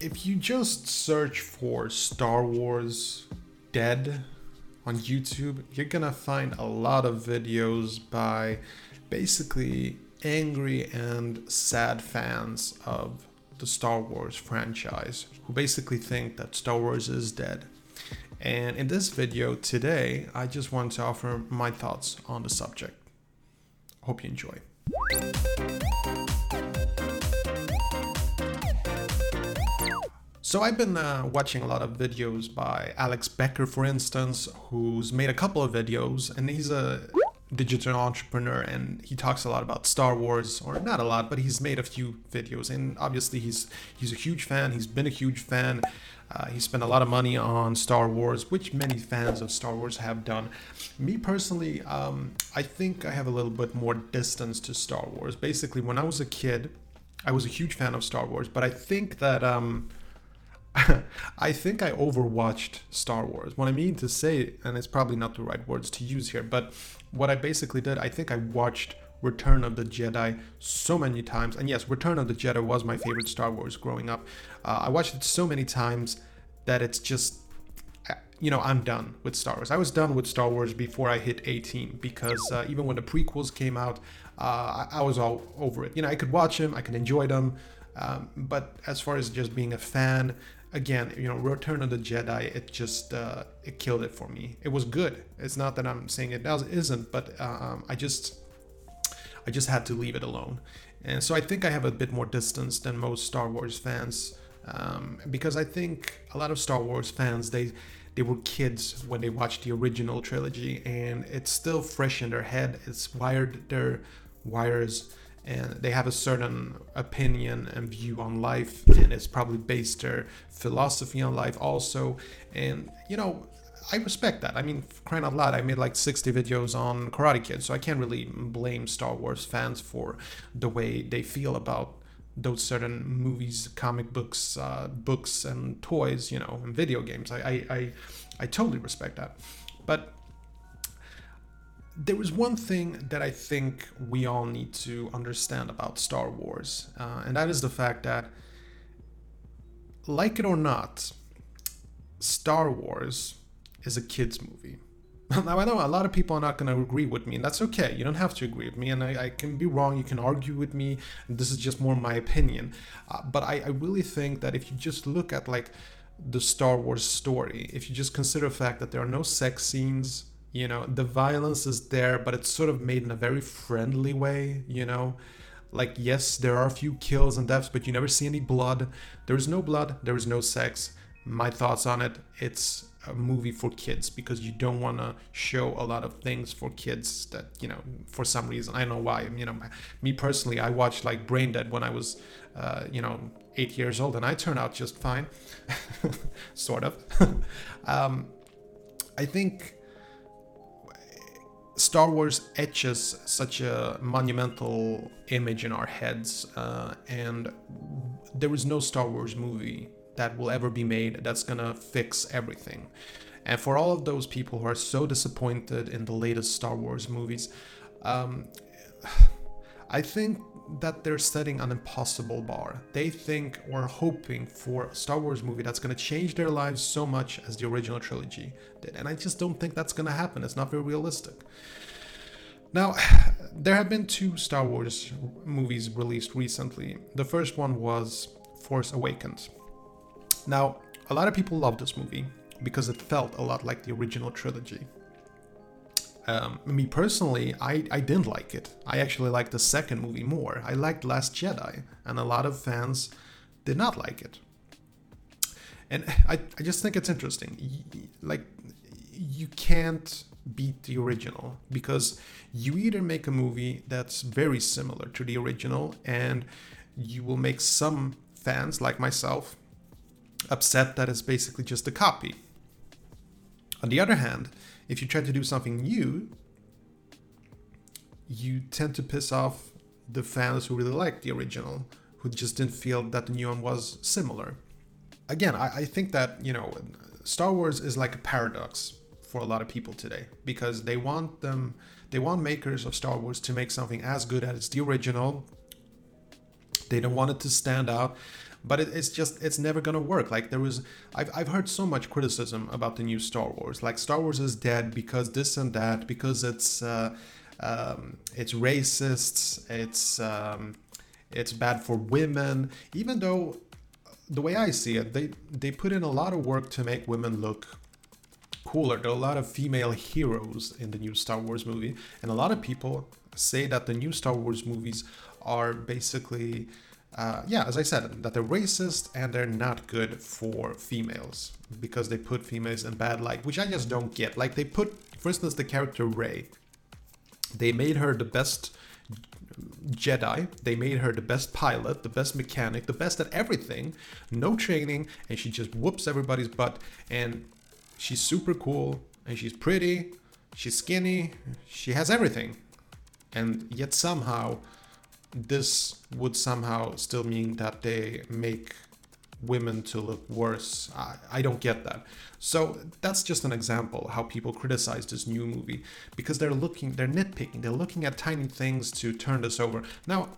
if you just search for Star Wars Dead on YouTube, you're gonna find a lot of videos by basically angry and sad fans of the Star Wars franchise who basically think that Star Wars is dead. And in this video today, I just want to offer my thoughts on the subject. Hope you enjoy. So I've been uh, watching a lot of videos by Alex Becker, for instance, who's made a couple of videos, and he's a digital entrepreneur, and he talks a lot about Star Wars, or not a lot, but he's made a few videos, and obviously he's he's a huge fan. He's been a huge fan. Uh, he spent a lot of money on Star Wars, which many fans of Star Wars have done. Me personally, um, I think I have a little bit more distance to Star Wars. Basically, when I was a kid, I was a huge fan of Star Wars, but I think that. Um, I think I overwatched Star Wars. What I mean to say, and it's probably not the right words to use here, but what I basically did, I think I watched Return of the Jedi so many times. And yes, Return of the Jedi was my favorite Star Wars growing up. Uh, I watched it so many times that it's just, uh, you know, I'm done with Star Wars. I was done with Star Wars before I hit 18 because uh, even when the prequels came out, uh, I, was all over it. You know, I could watch them, I could enjoy them. Um, but as far as just being a fan, again, you know, Return of the Jedi, it just uh, it killed it for me. It was good. It's not that I'm saying it does isn't, but um, I just I just had to leave it alone. And so I think I have a bit more distance than most Star Wars fans um, because I think a lot of Star Wars fans they they were kids when they watched the original trilogy and it's still fresh in their head. It's wired their wires and they have a certain opinion and view on life and it's probably based their philosophy on life also. And you know i respect that. I mean crying out loud i made like 60 videos on karate kid so i can't really blame star wars fans for the way they feel about those certain movies comic books uh, books and toys you know and video games. I, I i i totally respect that. But there is one thing that I think we all need to understand about Star Wars, uh, and that is the fact that, like it or not, Star Wars is a kids' movie. now, I know a lot of people are not going to agree with me, and that's okay. You don't have to agree with me, and I, I can be wrong. You can argue with me. this is just more my opinion. Uh, but I, I really think that if you just look at like the Star Wars story, if you just consider the fact that there are no sex scenes, you know the violence is there but it's sort of made in a very friendly way you know? Like yes there are a few kills and deaths but you never see any blood. There is no blood there is no sex. My thoughts on it it's a movie for kids because you don't want to show a lot of things for kids that you know for some reason. I don't know why you know me personally i watched like brain dead when i was uh, you know eight years old and i turned out just fine. Sort of. Um, i think Star Wars etches such a monumental image in our heads, uh, and there is no Star Wars movie that will ever be made that's gonna fix everything. And for all of those people who are so disappointed in the latest Star Wars movies, um, I think that they're setting an impossible bar. They think or hoping for a Star Wars movie that's going to change their lives so much as the original trilogy did. And I just don't think that's going to happen. It's not very realistic. Now, there have been two Star Wars movies released recently. The first one was Force Awakens. Now, a lot of people love this movie because it felt a lot like the original trilogy. Um, me personally, I, I didn't like it. I actually liked the second movie more. I liked Last Jedi, and a lot of fans did not like it. And I, I just think it's interesting. Like, you can't beat the original because you either make a movie that's very similar to the original and you will make some fans like myself upset that it's basically just a copy. On the other hand, if you try to do something new, you tend to piss off the fans who really like the original, who just didn't feel that the new one was similar. Again, I, I think that, you know, Star Wars is like a paradox for a lot of people today because they want them they want makers of Star Wars to make something as good as the original. They don't want it to stand out, but it, it's just it's never gonna work. Like there was, I've I've heard so much criticism about the new Star Wars. Like Star Wars is dead because this and that, because it's uh, um, it's racist, it's um, it's bad for women. Even though the way I see it, they they put in a lot of work to make women look cooler. There are a lot of female heroes in the new Star Wars movie, and a lot of people say that the new Star Wars movies are basically, uh, yeah, as I said, that they're racist and they're not good for females because they put females in bad light, which I just don't get. Like they put, for instance, the character Rey. They made her the best Jedi. They made her the best pilot, the best mechanic, the best at everything. No training, and she just whoops everybody's butt. And she's super cool, and she's pretty, she's skinny, she has everything. And yet somehow, this would somehow still mean that they make women to look worse. I, I don't get that. So that's just an example how people criticize this new movie because they're looking, they're nitpicking, they're looking at tiny things to turn this over. Now,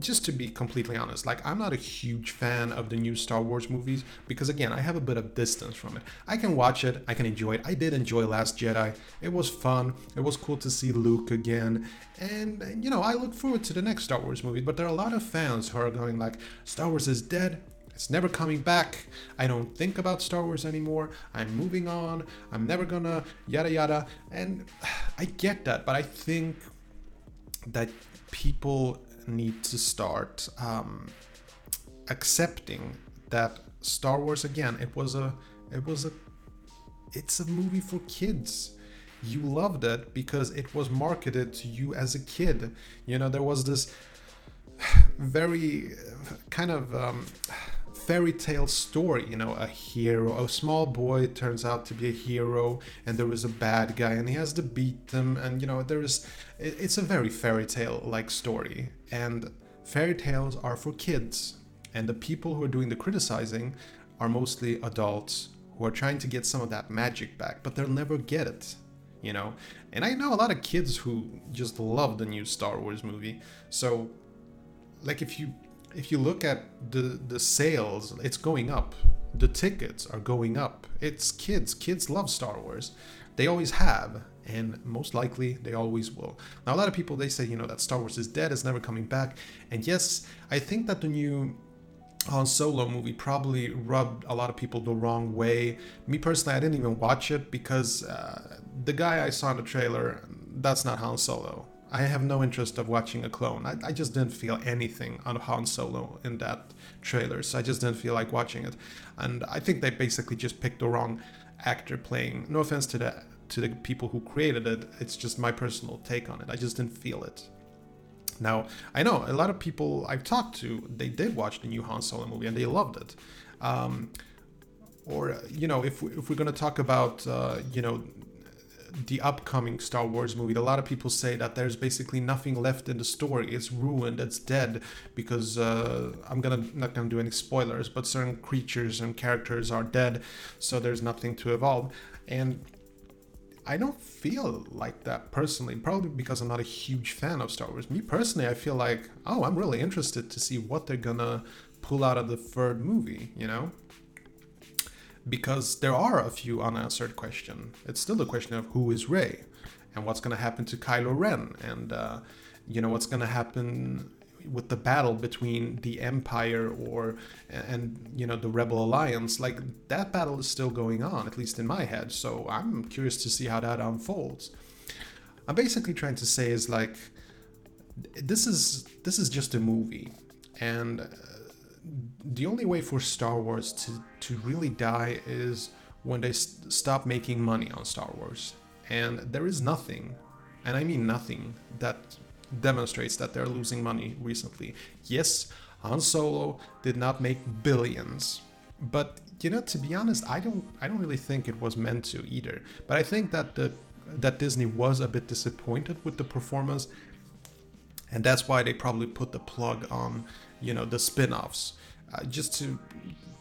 just to be completely honest, like I'm not a huge fan of the new Star Wars movies because again, I have a bit of distance from it. I can watch it, I can enjoy it. I did enjoy Last Jedi. It was fun. It was cool to see Luke again. And you know, I look forward to the next Star Wars movie, but there are a lot of fans who are going like Star Wars is dead. It's never coming back. I don't think about Star Wars anymore. I'm moving on. I'm never gonna yada yada. And I get that, but I think that people need to start um, accepting that Star Wars again. It was a, it was a, it's a movie for kids. You loved it because it was marketed to you as a kid. You know, there was this very kind of um, fairy tale story you know a hero a small boy turns out to be a hero and there is a bad guy and he has to beat them and you know there is it's a very fairy tale like story and fairy tales are for kids and the people who are doing the criticizing are mostly adults who are trying to get some of that magic back but they'll never get it you know and i know a lot of kids who just love the new star wars movie so like if you if you look at the the sales, it's going up. The tickets are going up. It's kids. Kids love Star Wars. They always have, and most likely they always will. Now, a lot of people they say, you know, that Star Wars is dead, it's never coming back. And yes, I think that the new Han Solo movie probably rubbed a lot of people the wrong way. Me personally, I didn't even watch it because uh, the guy I saw in the trailer, that's not Han Solo. I have no interest of watching a clone. I, I just didn't feel anything on Han Solo in that trailer, so I just didn't feel like watching it. And I think they basically just picked the wrong actor playing. No offense to the to the people who created it. It's just my personal take on it. I just didn't feel it. Now I know a lot of people I've talked to. They did watch the new Han Solo movie and they loved it. Um, or you know, if we, if we're gonna talk about uh, you know the upcoming Star Wars movie. A lot of people say that there's basically nothing left in the story. It's ruined. It's dead because uh, I'm gonna not gonna do any spoilers, but certain creatures and characters are dead, so there's nothing to evolve. And I don't feel like that personally, probably because I'm not a huge fan of Star Wars. Me personally, I feel like, oh, I'm really interested to see what they're gonna pull out of the third movie, you know? because there are a few unanswered questions. It's still the question of who is Rey, and what's to happen to Kylo Ren, and uh, you know what's to happen with the battle between the Empire or and you know the Rebel Alliance. Like that battle is still going on, at least in my head. So I'm curious to see how that unfolds. I'm basically trying to say is like this is this is just a movie, and uh, the only way for Star Wars to, to really die is when they st- stop making money on Star Wars. And there is nothing, and I mean nothing, that demonstrates that they're losing money recently. Yes, Han Solo did not make billions, but you know, to be honest, I don't, I don't really think it was meant to either. But I think that the that Disney was a bit disappointed with the performance, and that's why they probably put the plug on, you know, the spin-offs uh, just to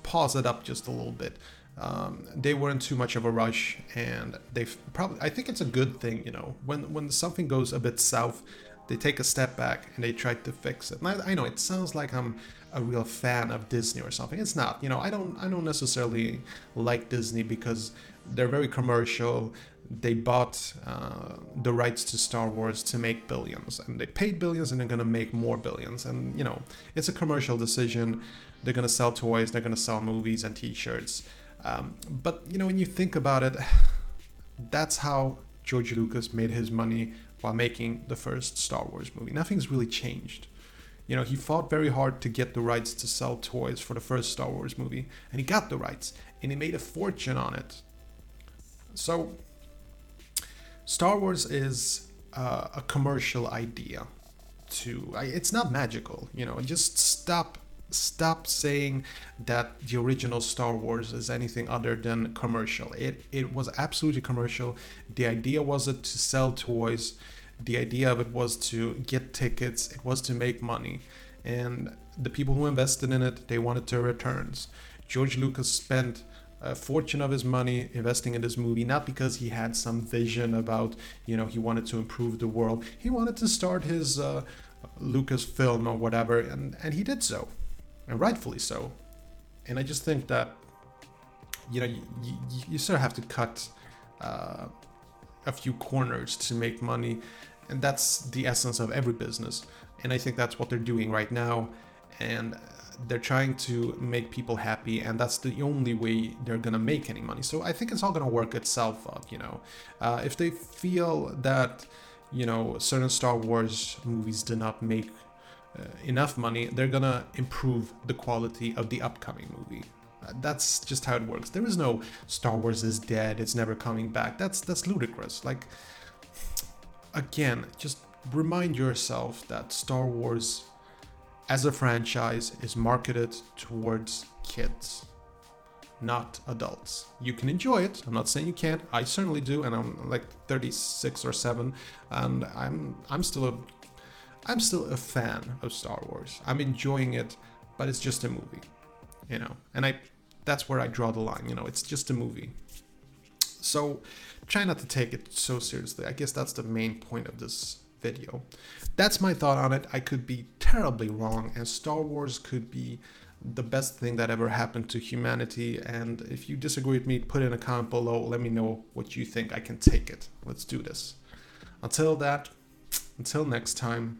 pause it up just a little bit. Um, they weren't too much of a rush, and they've probably. I think it's a good thing, you know, when when something goes a bit south, they take a step back and they try to fix it. And I, I know it sounds like I'm a real fan of Disney or something. It's not. You know, I don't I don't necessarily like Disney because they're very commercial. They bought uh, the rights to Star Wars to make billions, and they paid billions, and they're gonna make more billions. And you know, it's a commercial decision. They're gonna sell toys. They're gonna sell movies and T-shirts. Um, but you know, when you think about it, that's how George Lucas made his money while making the first Star Wars movie. Nothing's really changed. You know, he fought very hard to get the rights to sell toys for the first Star Wars movie, and he got the rights, and he made a fortune on it. So, Star Wars is uh, a commercial idea. To it's not magical, you know. Just stop stop saying that the original Star Wars is anything other than commercial. It it was absolutely commercial. The idea was to sell toys. The idea of it was to get tickets. It was to make money, and the people who invested in it they wanted their returns. George Lucas spent a fortune of his money investing in this movie not because he had some vision about you know he wanted to improve the world he wanted to start his uh, Lucasfilm or whatever and and he did so and rightfully so. And I just think that you know you, you, you sort of have to cut uh, a few corners to make money, and that's the essence of every business. And I think that's what they're doing right now, and they're trying to make people happy, and that's the only way they're gonna make any money. So I think it's all gonna work itself out. You know, uh, if they feel that you know certain Star Wars movies did not make enough money, they're gonna improve the quality of the upcoming movie. Uh, that's just how it works. There is no Star Wars is dead, it's never coming back. That's that's ludicrous. Like again, just remind yourself that Star Wars as a franchise is marketed towards kids, not adults. You can enjoy it. I'm not saying you can't. I certainly do, and I'm like 36 or 7, and I'm I'm still a I'm still a fan of Star Wars. I'm enjoying it, but it's just a movie, you know. And I that's where I draw the line, you know. It's just a movie. So try not to take it so seriously. I guess that's the main point of this video. That's my thought on it. I could be terribly wrong, and Star Wars could be the best thing that ever happened to humanity. And if you disagree with me, put in a comment below. Let me know what you think. I can take it. Let's do this. Until that, until next time,